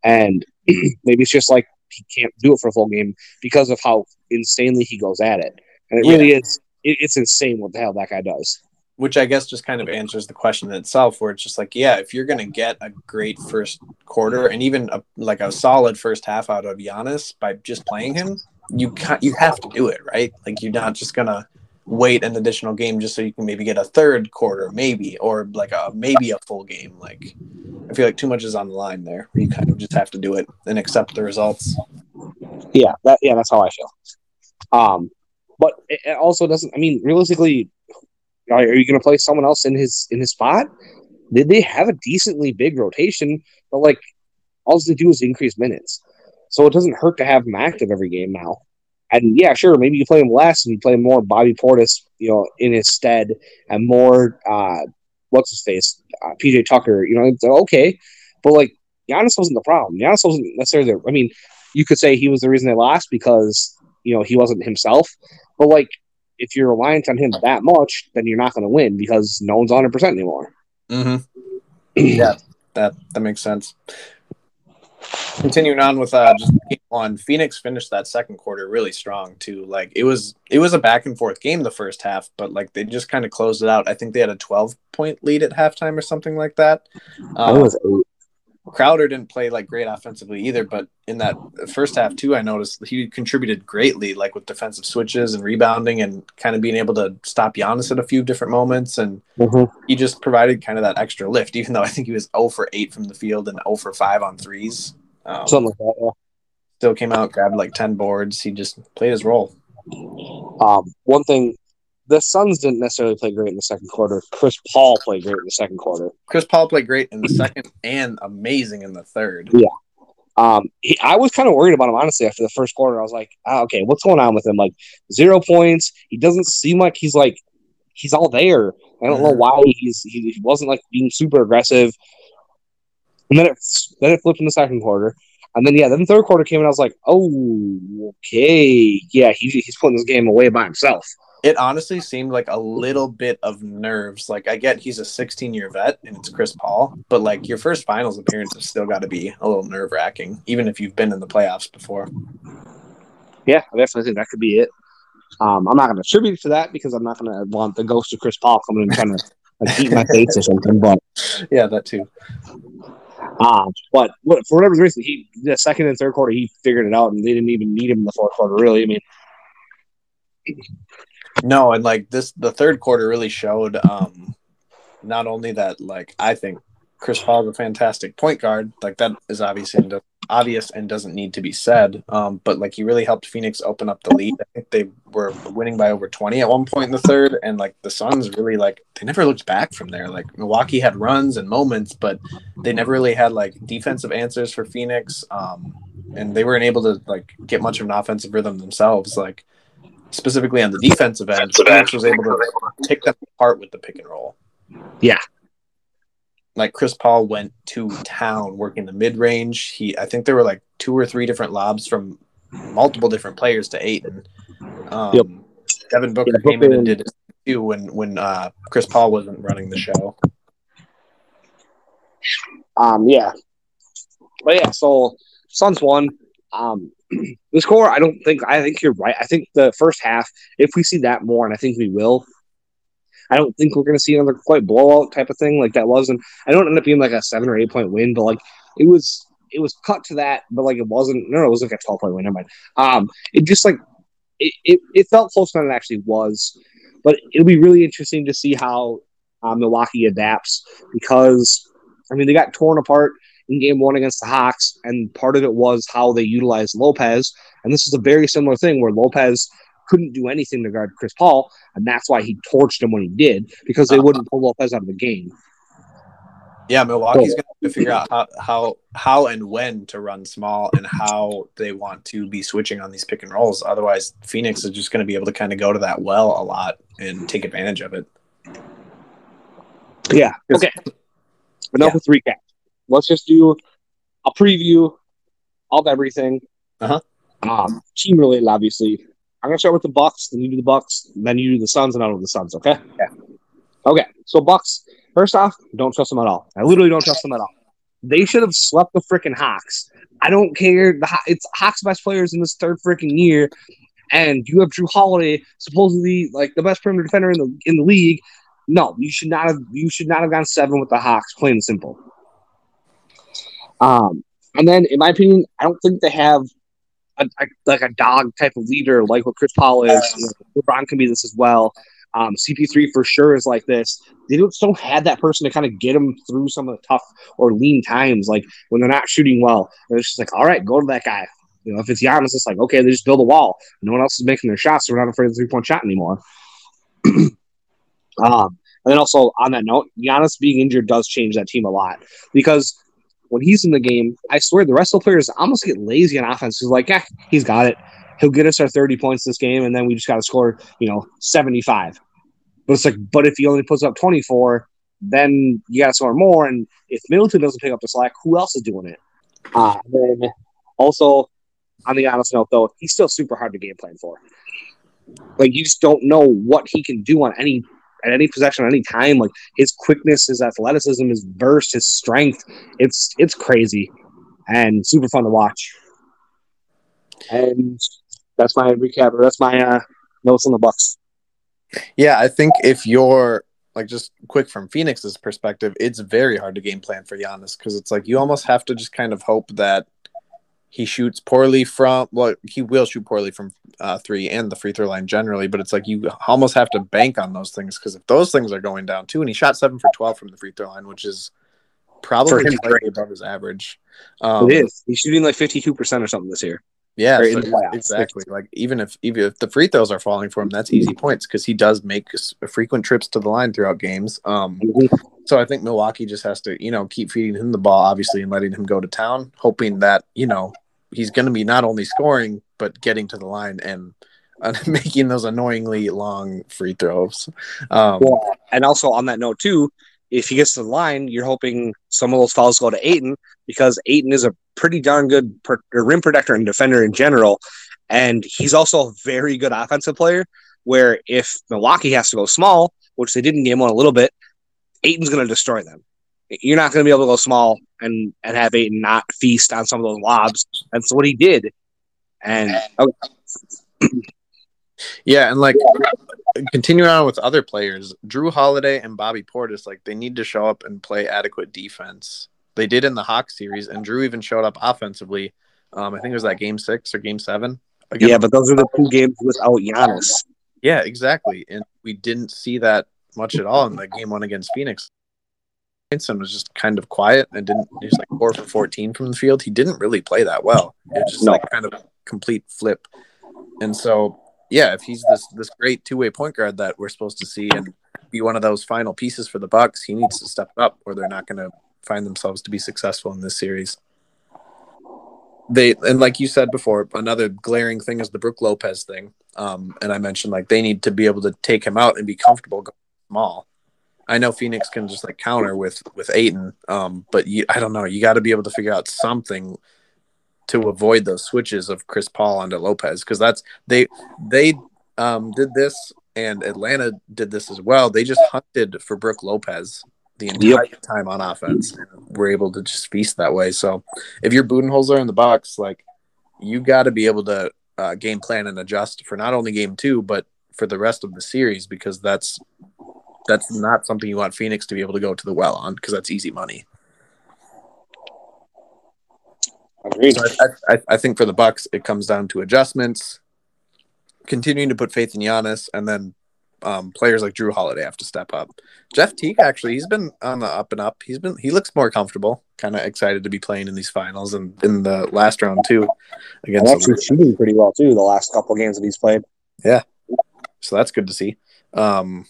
And maybe it's just like he can't do it for a full game because of how insanely he goes at it. And it really is, it, it's insane what the hell that guy does. Which I guess just kind of answers the question in itself, where it's just like, yeah, if you're gonna get a great first quarter and even a, like a solid first half out of Giannis by just playing him, you ca you have to do it, right? Like you're not just gonna wait an additional game just so you can maybe get a third quarter, maybe, or like a maybe a full game. Like I feel like too much is on the line there. You kind of just have to do it and accept the results. Yeah, that yeah, that's how I feel. Um, but it also doesn't. I mean, realistically, are, are you going to play someone else in his in his spot? Did they have a decently big rotation? But like, all they do is increase minutes, so it doesn't hurt to have him active every game now. And yeah, sure, maybe you play him less and you play more Bobby Portis, you know, in his stead, and more uh, what's his face, uh, PJ Tucker. You know, it's okay, but like Giannis wasn't the problem. Giannis wasn't necessarily. The, I mean, you could say he was the reason they lost because you know he wasn't himself. But like, if you're reliant on him that much, then you're not going to win because no one's 100 percent anymore. Mm-hmm. Yeah, that that makes sense. Continuing on with uh, just game one, Phoenix finished that second quarter really strong too. Like it was it was a back and forth game the first half, but like they just kind of closed it out. I think they had a twelve point lead at halftime or something like that. Um, was eight. Crowder didn't play like great offensively either, but in that first half too, I noticed he contributed greatly, like with defensive switches and rebounding and kind of being able to stop Giannis at a few different moments. And Mhm. he just provided kind of that extra lift, even though I think he was 0 for 8 from the field and 0 for 5 on threes. Um, Something like that. Yeah. still came out, grabbed like 10 boards. He just played his role. Um, one thing, the Suns didn't necessarily play great in the second quarter. Chris Paul played great in the second quarter. Chris Paul played great in the second and amazing in the third. Um, he, I was kind of worried about him honestly after the first quarter. I was like, ah, okay, what's going on with him? Like zero points. He doesn't seem like he's like he's all there. I don't know Mhm. why he's he, he wasn't like being super aggressive. And then it then it flipped in the second quarter. And then yeah, then the third quarter came and I was like, oh, okay, yeah, he, he's putting this game away by himself. It honestly seemed like a little bit of nerves. Like I get he's a 16 year vet and it's Chris Paul, but like your first finals appearance has still got to be a little nerve wracking, even if you've been in the playoffs before. Yeah, I definitely think that could be it. Um, I'm not going to attribute to that because I'm not going to want the ghost of Chris Paul coming and trying to like, eat my face or something. But Yeah, that too. um, but what, for whatever reason, he the second and third quarter he figured it out, and they didn't even need him in the fourth quarter. Really, I mean, No, and like this, the third quarter really showed um, not only that, like I think Chris Paul is a fantastic point guard, like that is obvious and obvious and doesn't need to be said. Um, but like he really helped Phoenix open up the lead. I think they were winning by over twenty at one point in the third, and like the Suns really like they never looked back from there. Like Milwaukee had runs and moments, but they never really had like defensive answers for Phoenix. Um, and they weren't able to like get much of an offensive rhythm themselves. Like specifically on the defensive end, Phoenix was able to take them apart with the pick and roll. Yeah. Like Chris Paul went to town working the mid range. He, I think there were like two or three different lobs from multiple different players to Ayton. Um, Yep. Devin Booker Yeah, came in and did it too when when uh, Chris Paul wasn't running the show. um, yeah, but yeah. So Suns won. Um, the score, I don't think. I think you're right. I think the first half, if we see that more, and I think we will. I don't think we're going to see another quite blowout type of thing like that was, and I don't end up being like a seven or eight point win, but like it was, it was cut to that, but like it wasn't. No, it was like a twelve point win. Never mind. Um, it just like it, it, it felt closer than it actually was, but it'll be really interesting to see how uh, Milwaukee adapts because I mean they got torn apart in game one against the Hawks, and part of it was how they utilized Lopez. And this is a very similar thing where Lopez couldn't do anything to guard Chris Paul, and that's why he torched him when he did because they uh, wouldn't pull Lopez out of the game. Yeah, Milwaukee's going to have to figure out how, how how and when to run small and how they want to be switching on these pick and rolls. Otherwise, Phoenix is just going to be able to kind of go to that well a lot and take advantage of it. Yeah. Okay. Enough yeah. with recap. Let's just do a preview of everything. Uh huh. Um, team related, obviously. I'm gonna start with the Bucks, then you do the Bucks, then you do the Suns, and I'll do the Suns. Okay. Yeah. Okay. So Bucks. First off, don't trust them at all. I literally don't trust them at all. They should have swept the freaking Hawks. I don't care. The it's Hawks best players in this third freaking year, and you have Jrue Holiday, supposedly like the best perimeter defender in the in the league. No, you should not have. You should not have gone seven with the Hawks. Plain and simple. Um, and then, in my opinion, I don't think they have a, a, like a dog type of leader like what Chris Paul is. LeBron can be this as well. Um, CP3 for sure is like this. They don't, don't have that person to kind of get them through some of the tough or lean times, like when they're not shooting well. And it's just like, all right, go to that guy. You know, if it's Giannis, it's like, okay, they just build a wall. No one else is making their shots, so we're not afraid of the three point shot anymore. um, and then also on that note, Giannis being injured does change that team a lot because when he's in the game, I swear the rest of the players almost get lazy on offense. He's like, yeah, he's got it. He'll get us our 30 points this game, and then we just got to score, you know, 75. But it's like, but if he only puts up 24, then you got to score more. And if Middleton doesn't pick up the slack, who else is doing it? Uh, then also, on the honest note, though, he's still super hard to game plan for. Like, you just don't know what he can do on any at any possession, any time. Like his quickness, his athleticism, his burst, his strength. It's it's crazy and super fun to watch. And that's my recap. Or that's my uh, notes on the Bucks. Yeah, I think if you're like just quick from Phoenix's perspective, it's very hard to game plan for Giannis because it's like you almost have to just kind of hope that he shoots poorly from well he will shoot poorly from uh, three and the free throw line generally but it's like you almost have to bank on those things because if those things are going down too and he shot seven for 12 from the free throw line which is probably above his average. Um, it is. He's shooting like 52% or something this year. Yeah so exactly. Like even if even if the free throws are falling for him that's easy points because he does make frequent trips to the line throughout games. Um, mm-hmm. so i think milwaukee just has to you know keep feeding him the ball obviously and letting him go to town hoping that you know he's going to be not only scoring but getting to the line and uh, making those annoyingly long free throws. Um, well, and also on that note too, if he gets to the line, you're hoping some of those fouls go to Ayton because Ayton is a pretty darn good per- rim protector and defender in general, and he's also a very good offensive player. Where if Milwaukee has to go small, which they did in game one a little bit, Ayton's going to destroy them you're not going to be able to go small and and have Ayton not feast on some of those lobs. That's what he did. And okay. yeah, and like continuing on with other players, Jrue Holiday and Bobby Portis, like they need to show up and play adequate defense. They did in the Hawk series, and Jrue even showed up offensively. Um, I think it was that game six or game seven. Again. Yeah, but those are the two games without Giannis. Yeah, exactly. And we didn't see that much at all in the game one against Phoenix and was just kind of quiet and didn't he's like four for 14 from the field. He didn't really play that well. It was just no. like kind of a complete flip. And so, yeah, if he's this this great two way point guard that we're supposed to see and be one of those final pieces for the Bucks, he needs to step up or they're not going to find themselves to be successful in this series. They and like you said before, another glaring thing is the Brook Lopez thing. Um, and I mentioned like they need to be able to take him out and be comfortable going small I know Phoenix can just like counter with with Ayton, um, but you, I don't know. You got to be able to figure out something to avoid those switches of Chris Paul onto Lopez because that's they they um, did this and Atlanta did this as well. They just hunted for Brook Lopez the entire yep. time on offense. We're able to just feast that way. So if you're Budenholzer in the box, like you got to be able to uh, game plan and adjust for not only game two but for the rest of the series because that's that's not something you want Phoenix to be able to go to the well on because that's easy money. Agreed. So I, I, I, think for the Bucks, it comes down to adjustments, continuing to put faith in Giannis, and then um, players like Jrue Holiday have to step up. Jeff Teague actually, he's been on the up and up. He's been he looks more comfortable, kind of excited to be playing in these finals and in the last round too. Against and actually shooting pretty well too the last couple games that he's played. Yeah, so that's good to see. Um,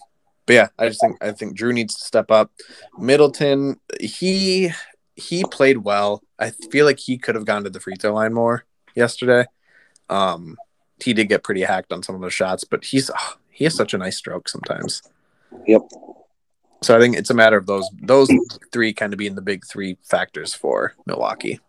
but yeah, I just think I think Jrue needs to step up. Middleton, he he played well. I feel like he could have gone to the free throw line more yesterday. Um, he did get pretty hacked on some of those shots, but he's oh, he has such a nice stroke sometimes. Yep. So I think it's a matter of those those three kind of being the big three factors for Milwaukee.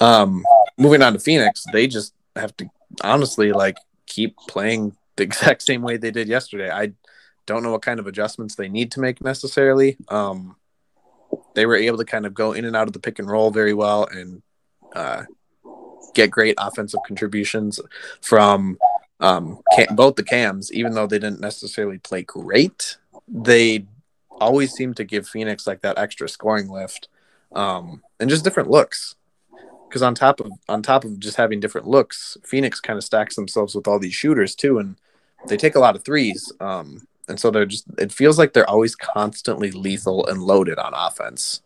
Um, moving on to Phoenix, they just have to honestly like keep playing the exact same way they did yesterday. I don't know what kind of adjustments they need to make necessarily. Um, they were able to kind of go in and out of the pick and roll very well and uh, get great offensive contributions from um, cam, both the cams, even though they didn't necessarily play great, they always seem to give Phoenix like that extra scoring lift um, and just different looks. Because on top of on top of just having different looks, Phoenix kind of stacks themselves with all these shooters too, and they take a lot of threes. Um, and so they're just it feels like they're always constantly lethal and loaded on offense.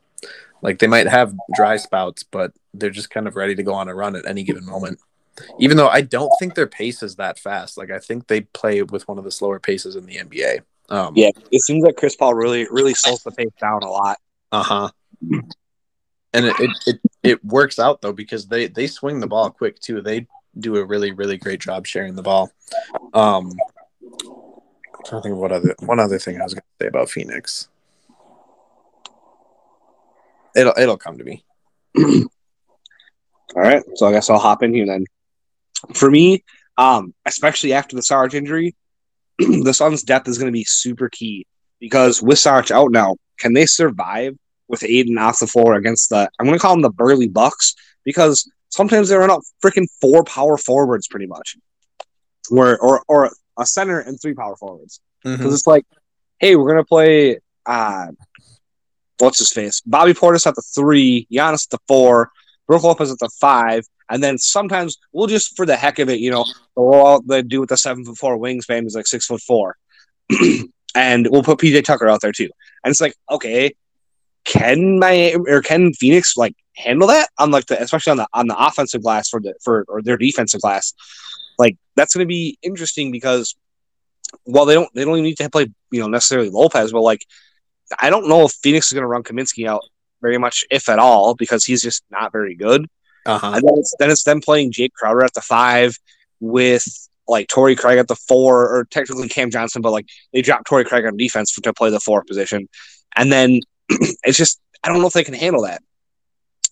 Like they might have dry spouts, but they're just kind of ready to go on a run at any given moment even though I don't think their pace is that fast. Like I think they play with one of the slower paces in the NBA. Um, yeah, it seems like Chris Paul really really slows the pace down a lot. Uh huh. And it, it, it it works out though because they they swing the ball quick too. They do a really really great job sharing the ball. Um, I'm trying to think of what other one other thing I was going to say about Phoenix. It'll it'll come to me. All right, so I guess I'll hop in here then for me, um, especially after the Sarge injury, the Suns' depth is going to be super key because with Sarge out now, can they survive with Ayton off the floor against the? I'm going to call them the burly Bucks because sometimes they run out freaking four power forwards, pretty much, where or or a center and three power forwards because mm-hmm. it's like, hey, we're going to play. Uh, what's his face? Bobby Portis at the three, Giannis at the four, Brook Lopez at the five, and then sometimes we'll just, for the heck of it, you know, all they do with the seven foot four wingspan is like six foot four. and we'll put PJ Tucker out there too. And it's like, okay, can my or can Phoenix like handle that on like the especially on the on the offensive glass for the for or their defensive glass? Like that's going to be interesting because while they don't they don't even need to play you know necessarily Lopez, but like I don't know if Phoenix is going to run Kaminsky out very much, if at all, because he's just not very good. Uh-huh. And then it's, then it's them playing Jae Crowder at the five with like Torrey Craig at the four, or technically Cam Johnson, but like they dropped Torrey Craig on defense for, to play the four position. And then it's just I don't know if they can handle that.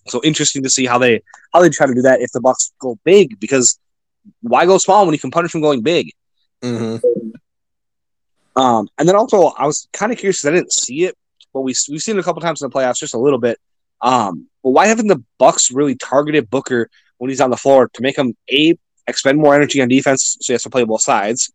So interesting to see how they how they try to do that if the Bucks go big because why go small when you can punish them going big? Mm-hmm. Um, and then also I was kind of curious because I didn't see it, but we we've seen it a couple times in the playoffs, just a little bit. Um, but why haven't the Bucks really targeted Booker when he's on the floor to make him a expend more energy on defense, so he has to play both sides,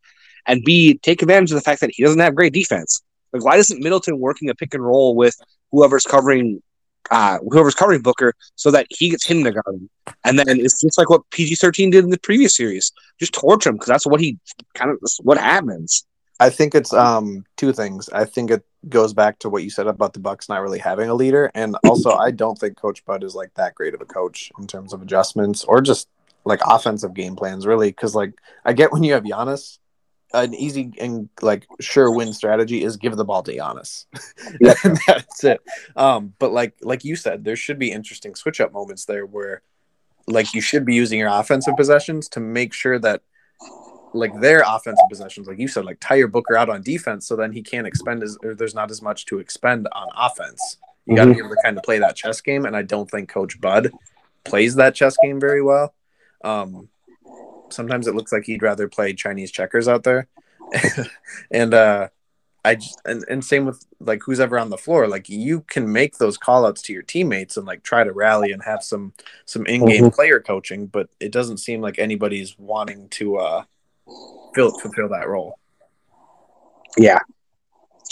and b take advantage of the fact that he doesn't have great defense? Like, why isn't Middleton working a pick and roll with whoever's covering uh, whoever's covering Booker so that he gets him to guard him. And then it's just like what PG 13 did in the previous series. Just torch him because that's what he kind of what happens. I think it's um two things. I think it goes back to what you said about the Bucks not really having a leader, and also I don't think Coach Bud is like that great of a coach in terms of adjustments or just like offensive game plans, really. Because like I get when you have Giannis, an easy and like sure win strategy is give the ball to Giannis. Yeah. that's it. Um, but like like you said, there should be interesting switch up moments there where like you should be using your offensive possessions to make sure that like their offensive possessions, like you said, like tire Booker out on defense, so then he can't expend as or there's not as much to expend on offense. You got to mm-hmm. be able to kind of play that chess game, and I don't think Coach Bud plays that chess game very well. Um, sometimes it looks like he'd rather play Chinese checkers out there, and uh, I just, and, and same with like who's ever on the floor. Like you can make those call outs to your teammates and like try to rally and have some some in game mm-hmm. player coaching, but it doesn't seem like anybody's wanting to uh fill fulfill that role. Yeah.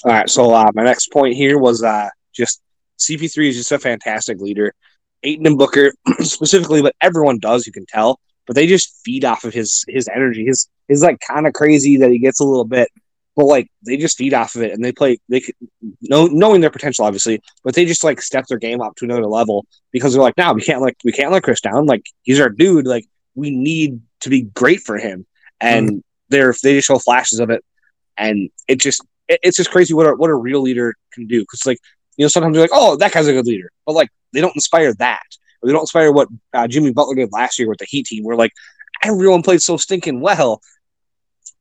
All right. So uh, my next point here was uh, just CP3 is just a fantastic leader. Ayton and Booker specifically, but everyone does. You can tell but they just feed off of his his energy. His his like kind of crazy that he gets a little bit, but like they just feed off of it and they play they know knowing their potential obviously, but they just like step their game up to another level because they're like, now nah, we can't like we can't let Chris down. Like he's our dude. Like we need to be great for him, and mm. they're they just show flashes of it, and it just it, it's just crazy what a, what a real leader can do. Because like you know sometimes you're like, oh that guy's a good leader, but like they don't inspire that. They don't inspire what uh, Jimmy Butler did last year with the Heat team, where like everyone played so stinking well,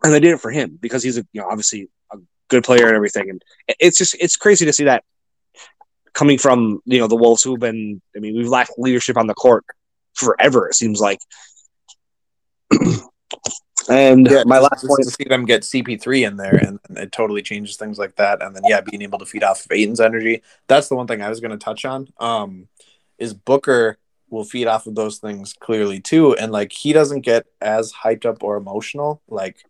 and they did it for him because he's a you know obviously a good player and everything. And it's just it's crazy to see that coming from you know the Wolves who've been. I mean, we've lacked leadership on the court forever. It seems like. and yeah, my last point is to see them get CP3 in there, and, and, it totally changes things like that. And then yeah, being able to feed off of Ayton's energy. That's the one thing I was going to touch on. Um, is Booker will feed off of those things clearly too, and like he doesn't get as hyped up or emotional like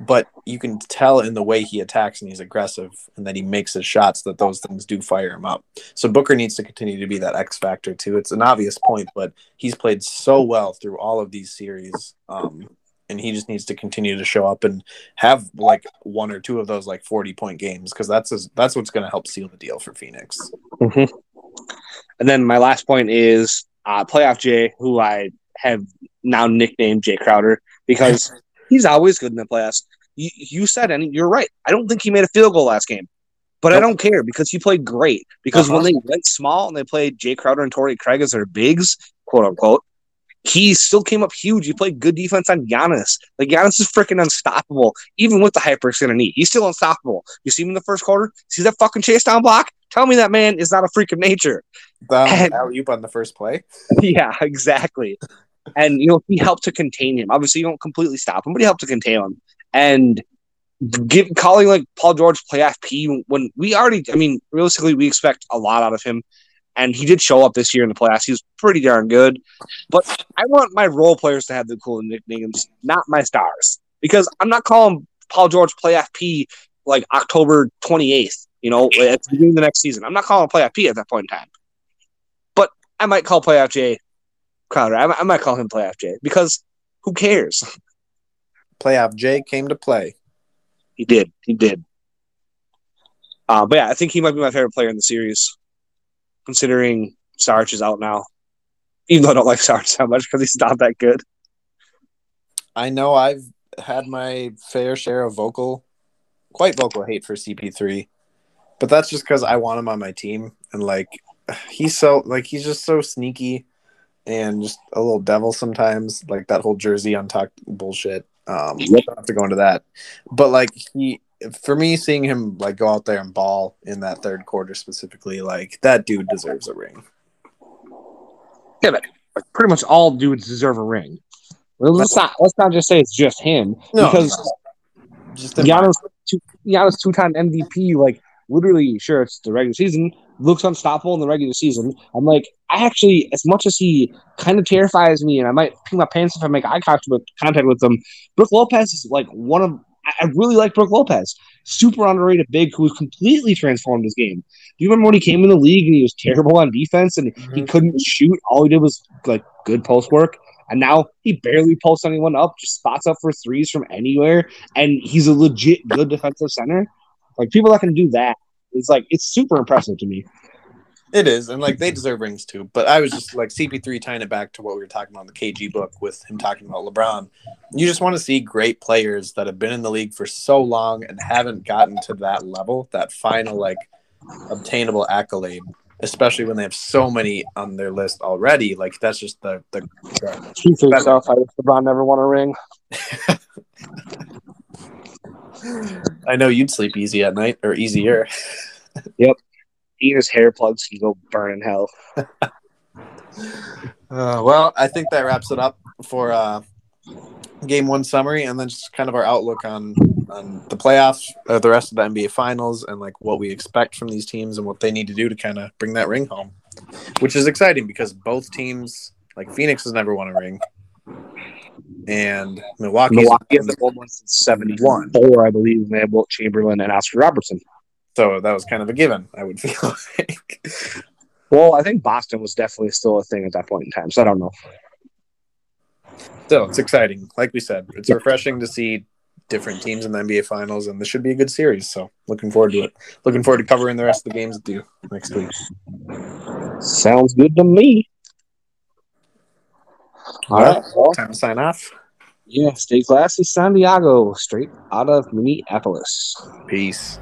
but you can tell in the way he attacks and he's aggressive and that he makes his shots that those things do fire him up. So Booker needs to continue to be that X factor too. It's an obvious point, but he's played so well through all of these series. Um, and he just needs to continue to show up and have like one or two of those like 40 point games because that's his, that's what's going to help seal the deal for Phoenix. Mm-hmm. And then my last point is uh, playoff Jay, who I have now nicknamed Jay Crowder because He's always good in the playoffs. You, you said, and you're right. I don't think he made a field goal last game, but nope. I don't care because he played great. Because uh-huh. when they went small and they played Jae Crowder and Torrey Craig as their bigs, quote unquote, he still came up huge. He played good defense on Giannis. Like Giannis is freaking unstoppable, even with the hyper extended knee. He's still unstoppable. You see him in the first quarter. See that fucking chase down block? Tell me that man is not a freak of nature. The alley oop on the first play. Yeah, exactly and you know he helped to contain him. Obviously, you don't completely stop him, but he helped to contain him. And give, calling like Paul George playoff P when we already, I mean, realistically, we expect a lot out of him, and he did show up this year in the playoffs. He was pretty darn good. But I want my role players to have the cool nicknames, not my stars, because I'm not calling Paul George playoff P like October 28th. You know, at the beginning of the next season. I'm not calling playoff P at that point in time. But I might call playoff J Crowder. I, I might call him playoff J because who cares? Playoff J came to play. He did. He did. Uh, but yeah, I think he might be my favorite player in the series, considering Sarge is out now. Even though I don't like Sarge that much because he's not that good. I know I've had my fair share of vocal, quite vocal hate for CP3, but that's just because I want him on my team and like he's so like he's just so sneaky and just a little devil sometimes, like that whole jersey top bullshit. Um, yep. don't have to go into that, but like he, for me, seeing him like go out there and ball in that third quarter specifically, like that dude deserves a ring. Yeah, but like, pretty much all dudes deserve a ring. Well, let's not let's not just say it's just him no, because no. just Giannis, two, Giannis two-time MVP. Like literally, sure, it's the regular season, looks unstoppable in the regular season. I'm like, I actually, as much as he kind of terrifies me, and I might pee my pants if I make eye contact with, contact with him, Brook Lopez is like one of. I really like Brook Lopez, super underrated big who completely transformed his game. Do you remember when he came in the league and he was terrible on defense and mm-hmm. he couldn't shoot? All he did was like good post work. And now he barely posts anyone up, just spots up for threes from anywhere. And he's a legit good defensive center. Like people that can do that it's like it's super impressive to me. It is, and like they deserve rings too. But I was just like CP3 tying it back to what we were talking about in the KG book with him talking about LeBron. You just want to see great players that have been in the league for so long and haven't gotten to that level, that final like obtainable accolade, especially when they have so many on their list already. Like that's just the the. the yourself, I LeBron never won a ring. I know you'd sleep easy at night or easier. yep. Eat his hair plugs can go burn in hell. uh, well, I think that wraps it up for uh, game one summary and then just kind of our outlook on on the playoffs, uh, the rest of the NBA finals, and like what we expect from these teams and what they need to do to kind of bring that ring home, which is exciting because both teams, like Phoenix, has never won a ring and Milwaukee. Milwaukee the '71, four, I believe, and they Wilt Chamberlain and Oscar Robertson. So that was kind of a given, I would feel like. Well, I think Boston was definitely still a thing at that point in time, so I don't know. Still, it's exciting. Like we said, it's refreshing to see different teams in the NBA Finals, and this should be a good series. So, looking forward to it. Looking forward to covering the rest of the games due next week. Sounds good to me. All right. Well, time to sign off. Yeah, stay classy, San Diego, straight out of Minneapolis. Peace.